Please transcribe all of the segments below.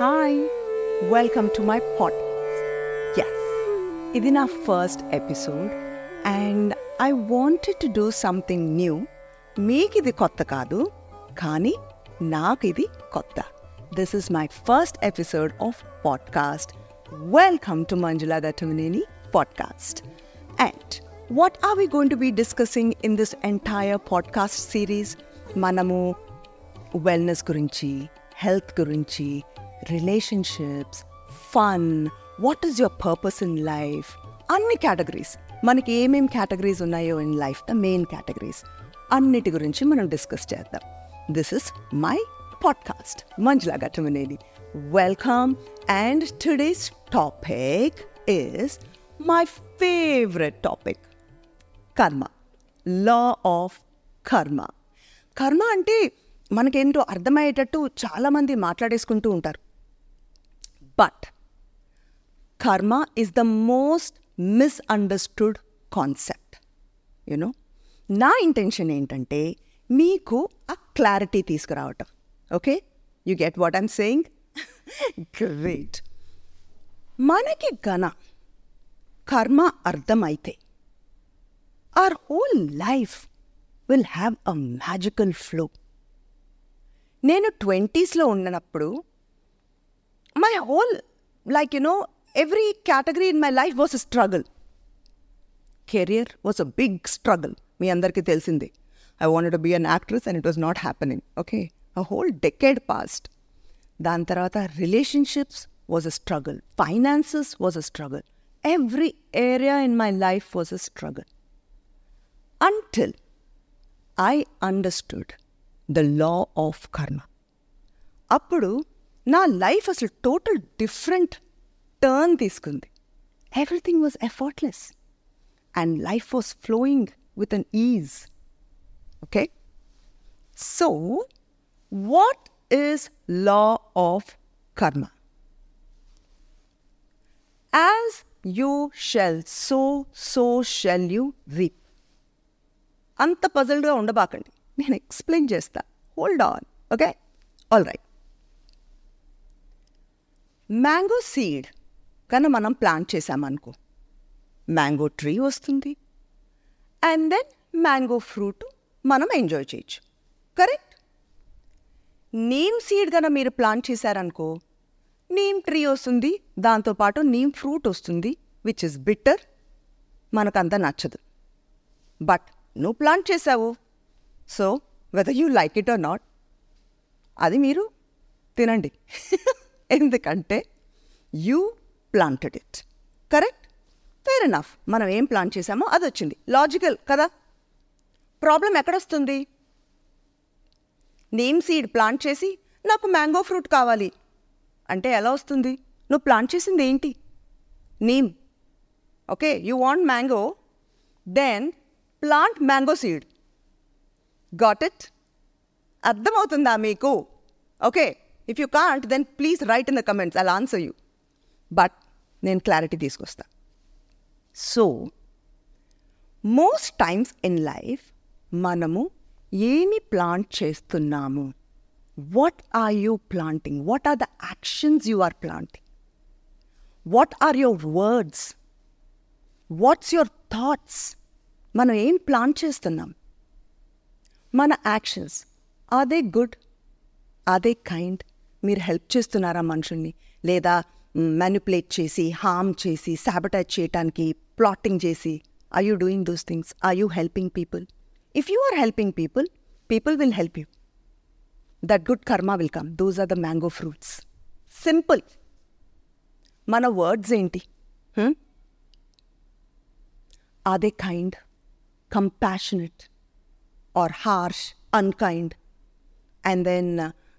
Hi welcome to my podcast ఇది నా first episode and I wanted to do something new మీకు ఇది కొత్త కాదు కానీ నాకు ఇది కొత్త this is my first episode of podcast welcome to Manjula Ghattamaneni podcast and what are we going to be discussing in this entire podcast series మనము wellness గురించి హెల్త్ గురించి relationships fun what is your purpose in life అన్ని categories మనకి ఏమేం categories ఉన్నాయో in life the main categories అన్నిటి గురించి మనం డిస్కస్ చేద్దాం. This is my podcast Manjula Ghattamaneni welcome and today's topic is my favourite topic karma. Law of కర్మ. కర్మ అంటే మనకేంటో అర్థమయ్యేటట్టు చాలామంది మాట్లాడేసుకుంటూ ఉంటారు. But karma is the most misunderstood concept you know నా ఇంటెన్షన్ ఏంటంటే మీకు ఆ క్లారిటీ తీసుకురావటం. Okay you get what I'm saying great మనకి గన కర్మ అర్థమైతే our whole life will have a magical flow నేను ట్వంటీస్లో ఉన్నప్పుడు my whole like you know every category in my life was a struggle career was a big struggle మీ అందరికీ తెలిసిందే. I wanted to be an actress and it was not happening okay a whole decade passed దాని తర్వాత relationships was a struggle finances was a struggle every area in my life was a struggle until I understood the law of karma అప్పుడు నా life అసలు total different turn తీసుకుంది. Everything was effortless and life was flowing with an ease okay so what is law of karma as you shall sow so shall you reap అంత పజల్డ్గా ఉండబాకండి. నేను explain చేస్తా. Hold on okay all right mango seed కనుక మనం plant చేసామనుకో mango tree వస్తుంది. And then mango fruit మనం ఎంజాయ్ చేయొచ్చు. కరెక్ట్ నీమ్ సీడ్ కన్నా మీరు ప్లాంట్ చేశారనుకో నీమ్ ట్రీ వస్తుంది. దాంతోపాటు నీమ్ ఫ్రూట్ వస్తుంది విచ్ ఇస్ బిట్టర్ మనకంత నచ్చదు. బట్ నువ్వు ప్లాంట్ చేసావు. So whether you like it or not అది మీరు తినండి. ఎందుకంటే you planted it. Correct? Fair enough. మనం ఏం ప్లాన్ చేసామో అది వచ్చింది. లాజికల్ కదా? ప్రాబ్లం ఎక్కడొస్తుంది? నేమ్ సీడ్ ప్లాంట్ చేసి నాకు మ్యాంగో ఫ్రూట్ కావాలి. అంటే ఎలా వస్తుంది? నువ్వు ప్లాంట్ చేసింది ఏంటి? Neem. Okay you want mango then plant mango seed. Got it? అర్థమవుతుందా మీకు? Okay. If you can't then please write in the comments అలా ఆన్సర్ యూ బట్ నేను క్లారిటీ తీసుకొస్తా. So most times in life మనము ఏమి plant చేస్తున్నాము? What are you planting what are the actions you are planting what are your words what's your thoughts మనం ఏం plan చేస్తున్నాం? మన యాక్షన్స్ అదే గుడ్ అదే కైండ్ మీరు హెల్ప్ చేస్తున్నారా మనుషుల్ని? లేదా మ్యానిపులేట్ చేసి హామ్ చేసి శాబటైజ్ చేయటానికి ప్లాటింగ్ చేసి are you doing those things are you helping people if you are helping people people will help you that good karma will come those are the mango fruits simple మన words ఏంటి? Are they kind compassionate or harsh unkind and then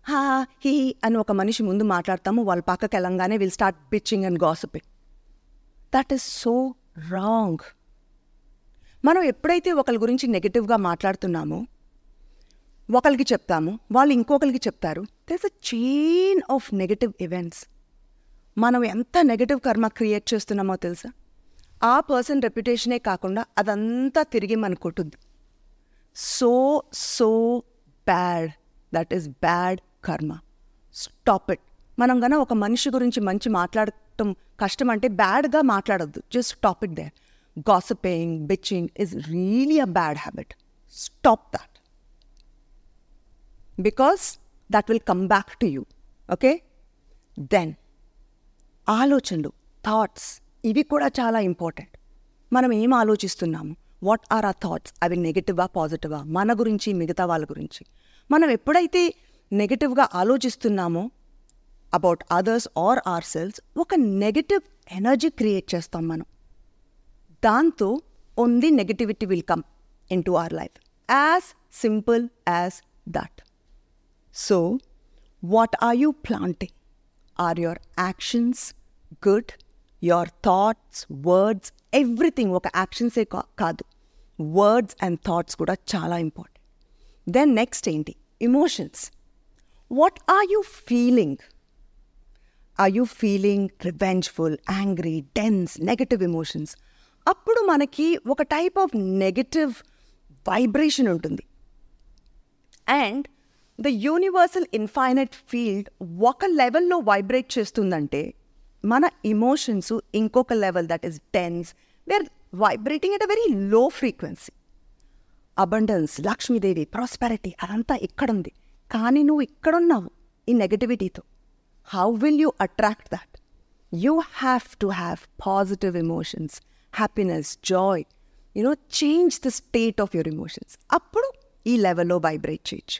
హా he అని ఒక మనిషి ముందు మాట్లాడతాము వాళ్ళ పక్కకి వెళ్ళంగానే will start bitching and gossiping that is so wrong మనం ఎప్పుడైతే ఒకరి గురించి నెగిటివ్గా మాట్లాడుతున్నామో ఒకరికి చెప్తాము వాళ్ళు ఇంకొకరికి చెప్తారు that's a chain of negative events మనం ఎంత నెగటివ్ కర్మ క్రియేట్ చేస్తున్నామో తెలుసా? ఆ పర్సన్ రెప్యుటేషనే కాకుండా అదంతా తిరిగి మనకు కొట్టుద్ది. So so bad that is bad karma. Stop it మనం గన ఒక మనిషి గురించి మంచి మాట్లాడటం కష్టం అంటే బ్యాడ్గా మాట్లాడద్దు. Just stop it there gossiping bitching is really a bad habit stop that because that will come back to you okay then ఆలోచనలు థాట్స్ ఇవి కూడా చాలా ఇంపార్టెంట్ మనం ఏం ఆలోచిస్తున్నాము? వాట్ ఆర్ ఆ థాట్స్ అవి నెగిటివా పాజిటివా మన గురించి మిగతా వాళ్ళ గురించి. మనం ఎప్పుడైతే నెగిటివ్గా ఆలోచిస్తున్నామో about others or ourselves ఒక నెగిటివ్ ఎనర్జీ క్రియేట్ చేస్తాం మనం. దాంతో only negativity will come into our life as simple as that so what are you planting are your actions good your thoughts words everything ఒక యాక్షన్సే కాదు. Words and thoughts కూడా చాలా important then next ఏంటి? Emotions what are you feeling are you feeling revengeful angry dense negative emotions అప్పుడు మనకి ఒక type of negative vibration ఉంటుంది. And the universal infinite field ఒక లెవెల్లో వైబ్రేట్ చేస్తుందంటే మన ఇమోషన్స్ ఇంకొక level that is tense we're vibrating at a very low frequency abundance Lakshmidevi prosperity అదంతా ఇక్కడుంది. కానీ నువ్వు ఇక్కడున్నావు ఈ నెగటివిటీతో how will you attract that you have to have positive emotions happiness joy you know change the state of your emotions అప్పుడు ఈ లెవెల్లో vibrate చేయొచ్చు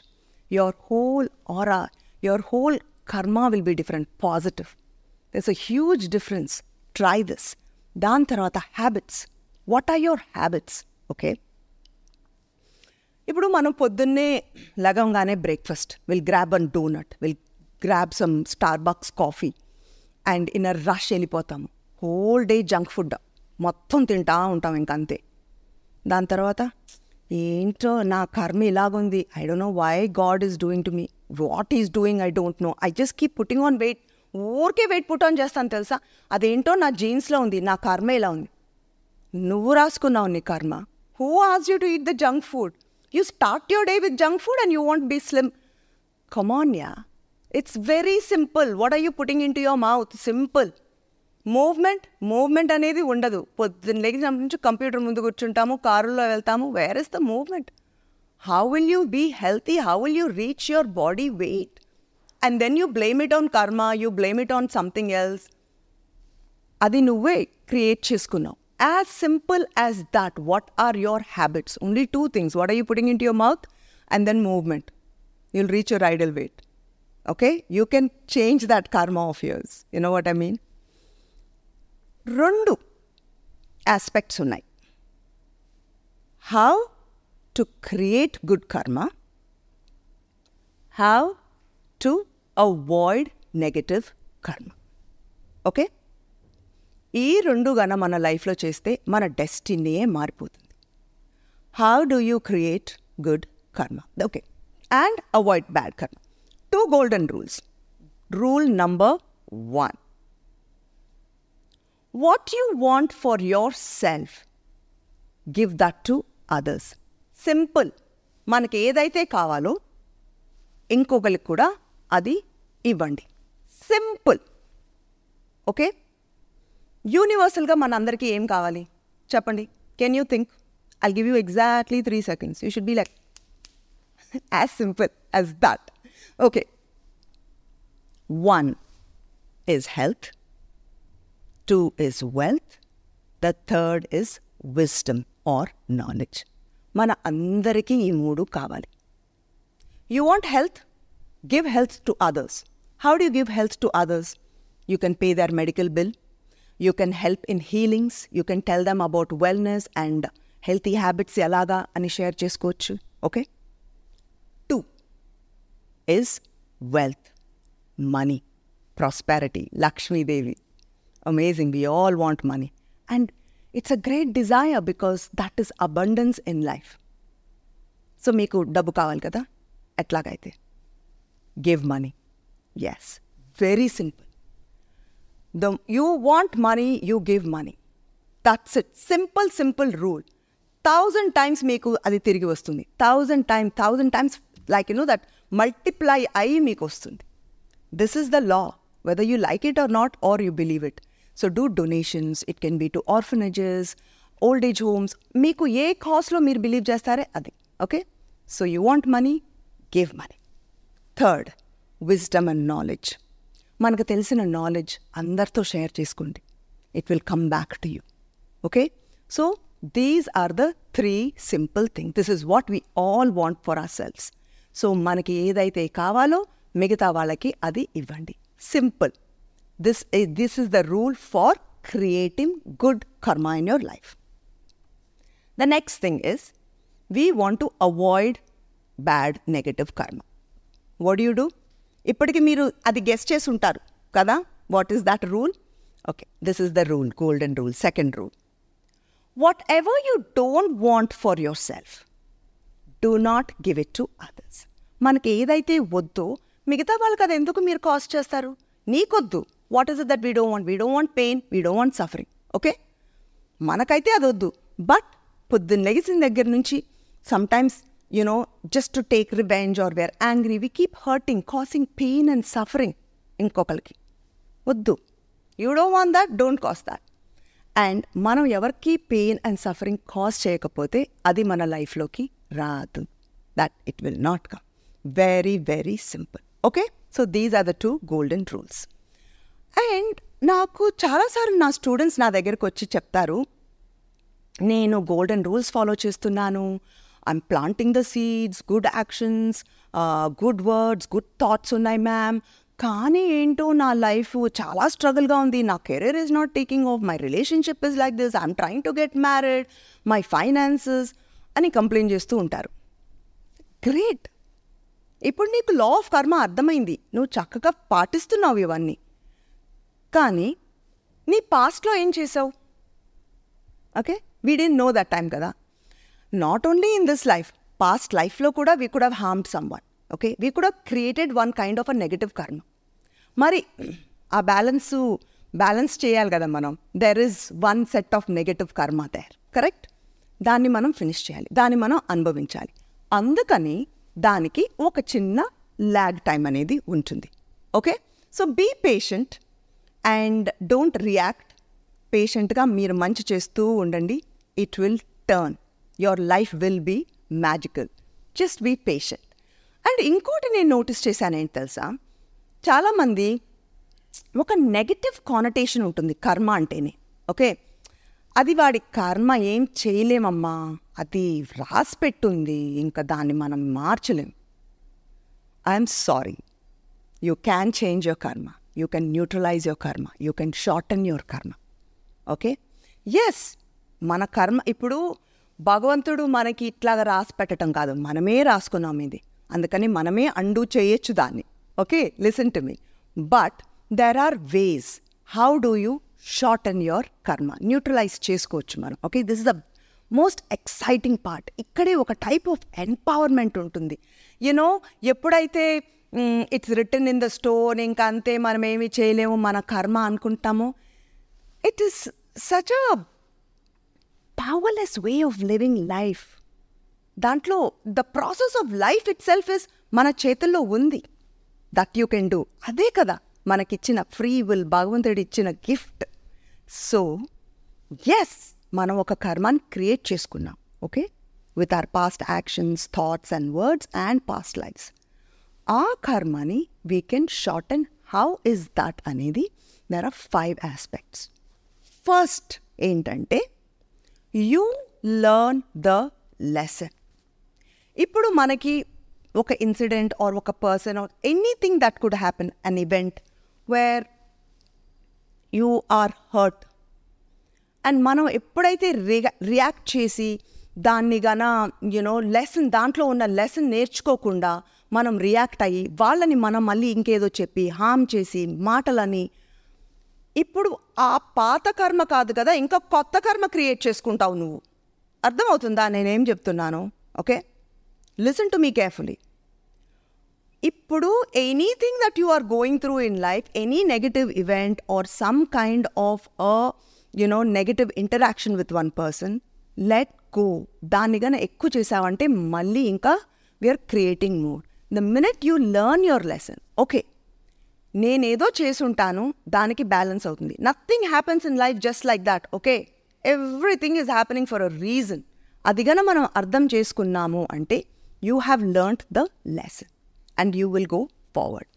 your whole aura your whole karma will be different positive there's a huge difference try this దాని తర్వాత habits what are your habits okay ఇప్పుడు మనం పొద్దున్నే లగంగానే breakfast will grab an donut will grab some Starbucks coffee and in a rush వెళ్ళిపోతాము. Whole day junk food మొత్తం తింటా ఉంటాం ఇంకంతే. దాని తర్వాత ఏంటో నా కర్మ ఇలాగుంది. I don't know why God is doing to me what is doing I don't know I just keep putting on weight ఊరికే వెయిట్ పుట్ ఆన్ చేస్తాను తెలుసా? అదేంటో నా జీన్స్లో ఉంది. నా కర్మ ఇలా ఉంది. నువ్వు రాసుకున్నావు నీ కర్మ. Who ask you to eat the junk food you start your day with junk food and you want be slim come on ya it's very simple what are you putting into your mouth simple movement movement అనేది ఉండదు. పొద్దున్న లేచిన నుంచి computer ముందు కూర్చుంటాము కారులో వెళ్తాము. Where is the movement how will you be healthy how will you reach your body weight and then you blame it on karma you blame it on something else అది నువ్వే క్రియేట్ చేసుకున్నావు. as simple as that what are your habits only two things what are you putting into your mouth and then movement you'll reach your ideal weight okay you can change that karma of yours you know what I mean రెండు aspects ఉన్నాయి how to create good karma how to avoid negative karma okay ఈ రెండు గన మన లైఫ్లో చేస్తే మన డెస్టినీయే మారిపోతుంది. How do you create good karma okay and avoid bad karma two golden rules rule number one what you want for yourself give that to others simple మనకి ఏదైతే కావాలో ఇంకొకరికి కూడా అది ఇవ్వండి. సింపుల్ ఓకే యూనివర్సల్గా మనందరికీ ఏం కావాలి? చెప్పండి. Can you think I give you exactly three seconds you should be like as simple as that okay one is health two is wealth, the third is wisdom or knowledge. మన అందరికీ ఈ మూడు కావాలి. You want health give health to others how do give health to others you can pay their medical bill you can help in healings you can tell them about wellness and healthy habits ఎలాగా అని share చేసుకోవచ్చు okay two is wealth, money, prosperity, Lakshmi Devi. Amazing. We all want money. And it's a great desire because that is abundance in life. So మీకు డబ్బు కావాలి కదా ఎట్లాగైతే give money yes very simple the you want money you give money that's it simple simple rule thousand times మీకు అది తిరిగి వస్తుంది thousand time thousand times like you know that multiply అయ్యి మీకు వస్తుంది this is the law whether you like it or not, or you believe it. So do donations. It can be to orphanages, old age homes. మీకు ఏ కాస్ట్లో మీరు believe చేస్తారే అది okay so you want money give money third wisdom and knowledge మనకు తెలిసిన knowledge అందరితో share చేసుకోండి. It will come back to you okay so these are the three simple thing this is what we all want for ourselves so మనకి ఏదైతే కావాలో మిగతా వాళ్ళకి అది ఇవ్వండి. Simple this this is the rule for creating good karma in your life the next thing is we want to avoid bad negative karma what you do ఇప్పటికి మీరు అది గెస్ట్ చేసి ఉంటారు కదా? What is that rule okay this is the rule golden rule second rule whatever you don't want for yourself do not give it to others మనకి ఏదైతే వద్దో మిగతా వాళ్ళకి అది ఎందుకు మీరు కాస్ట్ చేస్తారు? నీకొద్దు. What is that we don't want we don't want pain we don't want suffering okay మనకైతే అది వద్దు బట్ పొద్దున్న లెగిసిన దగ్గర నుంచి sometimes you know just to take revenge or we're angry we keep hurting causing pain and suffering ఇంకొకరికి వద్దు. You don't want that don't cause that and మనం ఎవరికి పెయిన్ అండ్ సఫరింగ్ కాజ్ చేయకపోతే అది మన లైఫ్లోకి రాదు. That it will not come very very simple okay so these are the two golden rules and నాకు చాలాసార్లు నా స్టూడెంట్స్ నా దగ్గరకు వచ్చి చెప్తారు నేను గోల్డెన్ రూల్స్ ఫాలో చేస్తున్నాను. I'm planting the seeds good actions good words good thoughts ఉన్నాయి మ్యామ్ కానీ ఏంటో నా లైఫ్ చాలా స్ట్రగుల్గా ఉంది. నా career is not taking off my relationship is like this I'm trying to get married my finances అని కంప్లైంట్ చేస్తూ ఉంటారు. గ్రేట్ ఇప్పుడు నీకు లా ఆఫ్ కర్మ అర్థమైంది. నువ్వు చక్కగా పాటిస్తున్నావు ఇవన్నీ. కానీ నీ పాస్ట్లో ఏం చేసావు? Okay we don't know that time కదా. Not only in this life past లైఫ్లో కూడా we could have harmed someone okay we could have created one kind of a negative karma మరి ఆ బ్యాలెన్స్ బ్యాలెన్స్ చేయాలి కదా మనం. There is one set of negative karma there correct దాన్ని మనం finish చేయాలి దాన్ని మనం అనుభవించాలి. అందుకని దానికి ఒక చిన్న ల్యాగ్ టైం అనేది ఉంటుంది okay so be patient and don't react పేషెంట్గా మీరు మంచి చేస్తూ ఉండండి it will turn your life will be magical just be patient and ఇంకోటి నేను నోటీస్ చేశానేంటి తెలుసా? చాలామంది ఒక నెగటివ్ కానటేషన్ ఉంటుంది కర్మ అంటేనే. ఓకే? అది వాడి కర్మ ఏం చేయలేమమ్మా. అది వ్రాసి పెట్టుంది ఇంకా దాన్ని మనం మార్చలేం. I'm sorry you can change your karma you can neutralize your karma you can shorten your karma okay yes మన కర్మ ఇప్పుడు భగవంతుడు మనకి ఇట్లాగా రాసి పెట్టడం కాదు. మనమే రాసుకున్నాం ఇది. అందుకని మనమే అండూ చేయొచ్చు దాన్ని. Okay listen to me but there are ways how do you shorten your karma neutralize చేసుకోవచ్చు మనం. Okay this is the most exciting part ఇక్కడే ఒక టైప్ ఆఫ్ ఎంపవర్మెంట్ ఉంటుంది. యునో ఎప్పుడైతే it's written in the stone ఇంకా అంతే మనం ఏమి చేయలేము మన కర్మ అనుకుంటామో it is such a powerless way of living life దాంట్లో the process of life itself is మన చేతుల్లో ఉంది. దట్ యూ కెన్ డూ అదే కదా మనకిచ్చిన ఫ్రీ విల్ భగవంతుడు ఇచ్చిన గిఫ్ట్ సో ఎస్ మనం ఒక కర్మాన్ని క్రియేట్ చేసుకున్నాం okay with our past actions thoughts and words and past lives ఆ కర్మని we can short and how is that అనేది there are five aspects first ఏంటంటే యూ లర్న్ ద లెసన్ ఇప్పుడు మనకి ఒక ఇన్సిడెంట్ ఆర్ ఒక person or anything that could happen an event where you are hurt and మనం ఎప్పుడైతే Riya react చేసి దాన్ని గన యునో లెసన్ దాంట్లో ఉన్న లెసన్ నేర్చుకోకుండా మనం రియాక్ట్ అయ్యి వాళ్ళని మనం మళ్ళీ ఇంకేదో చెప్పి హామ్ చేసి మాటలని ఇప్పుడు ఆ పాత కర్మ కాదు కదా ఇంకా కొత్త కర్మ క్రియేట్ చేసుకుంటావు నువ్వు. అర్థమవుతుందా? నేనేం చెప్తున్నాను? Okay? Listen to me carefully ఇప్పుడు anything that you are going through in life any negative event or some kind of a you know negative interaction with one person let go దాన్ని గన ఎక్కువ చేసావంటే మళ్ళీ ఇంకా we're creating mood the minute you learn your lesson okay నేనేదో చేసుంటాను దానికి balance అవుతుంది. Nothing happens in life just like that okay everything is happening for a reason అదిగన మనం అర్థం చేసుకున్నాము అంటే you have learned the lesson and you will go forward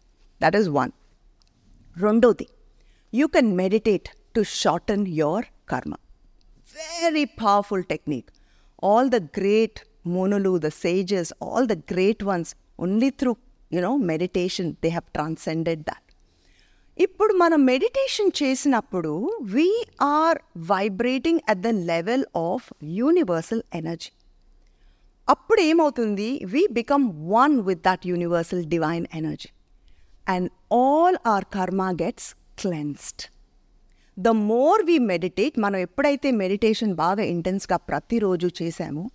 that is one రెండోది you can meditate to shorten your karma very powerful technique all the great Monolu, the sages all the great ones only through you know meditation they have transcended that ఇప్పుడు మనం meditation చేసినప్పుడు we're vibrating at the level of universal energy అప్పుడు ఏమవుతుంది? We become one with that universal divine energy and all our karma gets cleansed the more we meditate మనం ఎప్పుడైతే meditation బాగా ఇంటెన్స్గా ప్రతిరోజు చేశామో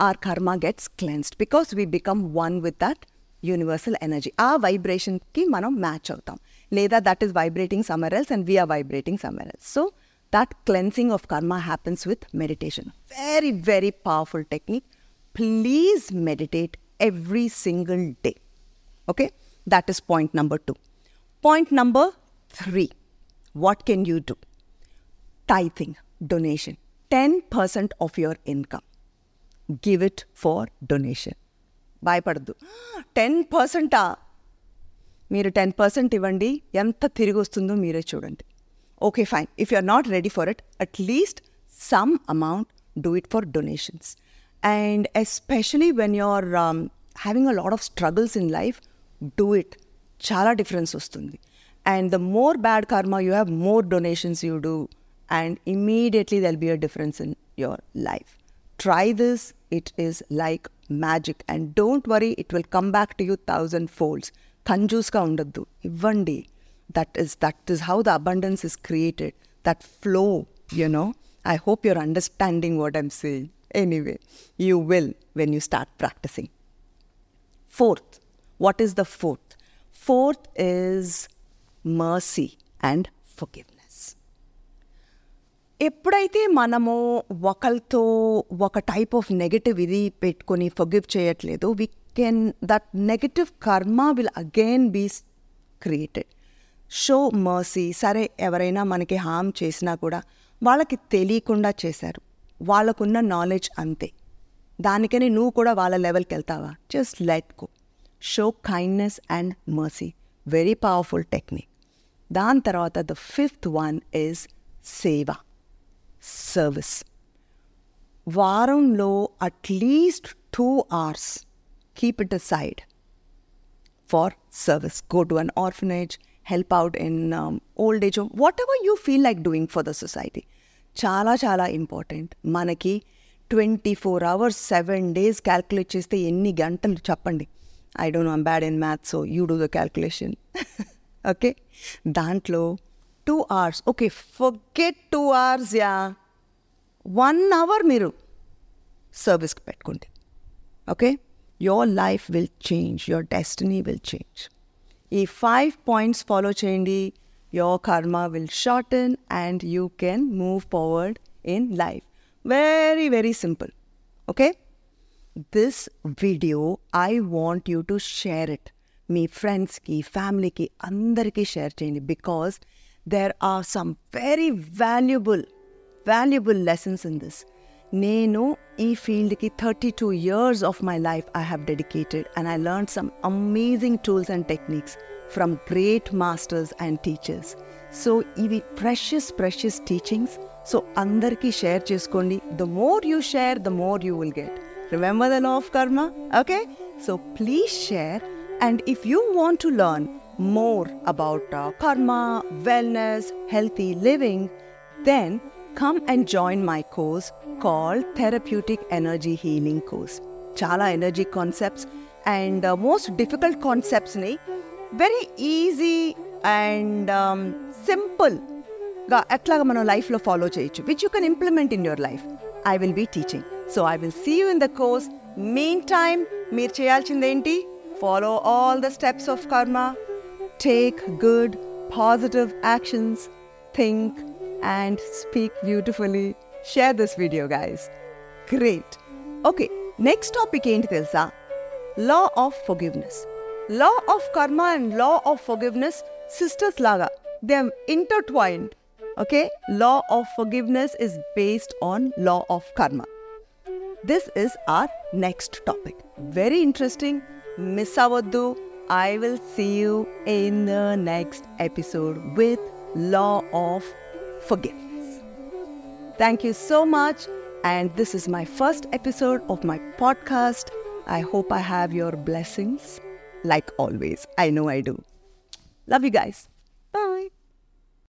our karma gets cleansed because we become one with that universal energy ఆ వైబ్రేషన్కి మనం match అవుతాం. లేదా that is vibrating somewhere else and we're vibrating somewhere else so that cleansing of karma happens with meditation very very powerful technique please meditate every single day okay? That is point number 2 point number 3 what can you do? Tithing donation. 10% of your income. Give it for donation. భయపడద్దు. Ten పర్సెంటా? మీరు ten percent ఇవ్వండి. ఎంత తిరిగి వస్తుందో మీరే చూడండి. Okay fine. If you are not ready for it at least some amount do it for donations. And especially when you are having a lot of struggles in life do it. చాలా difference వస్తుంది. And the more bad karma you have more donations you do. And immediately they'll be a difference in your life. Try this. It is like magic. And don't worry it will come back to you thousand folds. కంజూస్గా ఉండద్దు ఇవ్వండి that is that is how the abundance is created that flow you know I hope you're understanding what I'm saying anyway you will when you start practising fourth what is the fourth fourth is mercy and forgiveness ఎప్పుడైతే మనము ఒకరితో ఒక type of negative ఇది పెట్టుకొని forgive చేయట్లేదు we can that negative karma will again be created show mercy సరే ఎవరైనా మనకి హామ్ చేసినా కూడా వాళ్ళకి తెలియకుండా చేశారు. వాళ్ళకున్న నాలెడ్జ్ అంతే. దానికని నువ్వు కూడా వాళ్ళ లెవెల్కి వెళ్తావా? Just let go show kindness and mercy very powerful technique దాని తర్వాత the fifth one is seva service వారంలో at least two hours keep it aside for service go to an orphanage help out in old age whatever you feel like doing for the society చాలా చాలా important మనకి twenty four hours seven days calculate చేస్తే ఎన్ని గంటలు చెప్పండి I don't know I'm bad in maths so you do the calculation okay దాంట్లో Two hours. Okay forget two hours yeah. One hour మీరు సర్వీస్కి పెట్టుకోండి okay? Your life will change your destiny will change. ఈ five points follow చేయండి. Your karma will shorten and you can move forward in life. Very very simple. Okay? This video I want you to share it. మీ ఫ్రెండ్స్కి ఫ్యామిలీకి అందరికీ share చేయండి. Because there are some very valuable valuable lessons in this నేను ఈ ఫీల్డ్కి thirty two years of my life I have dedicated and I learn some amazing tools and techniques from great masters and teachers so ఇవి precious precious teachings so అందరికీ share చేసుకోండి the more you share the more you will get remember the law of karma okay so please share and if you want to learn more about uh, karma, wellness, healthy living, then come and join my course called Therapeutic Energy Healing Course. Chala energy concepts and uh, most difficult concepts ne very easy and um, simple గా ఎట్లాగా మనం లైఫ్లో follow చేయొచ్చు which you can implement in your life I will be teaching so I will see you in the course meantime మీరు చేయాల్సిందేంటి follow all the steps of karma take good, positive actions, think, and speak beautifully. Share this video, guys. Great. Okay, next topic ఏంటి తెలుసా law of forgiveness law of karma and law of forgiveness sisters laga they are intertwined okay law of forgiveness is based on law of karma this is our next topic very interesting miss avoddu i will see you in the next episode with law of forgiveness. Thank you so much and this is my first episode of my podcast. I hope i have your blessings like always. I know i do. Love you guys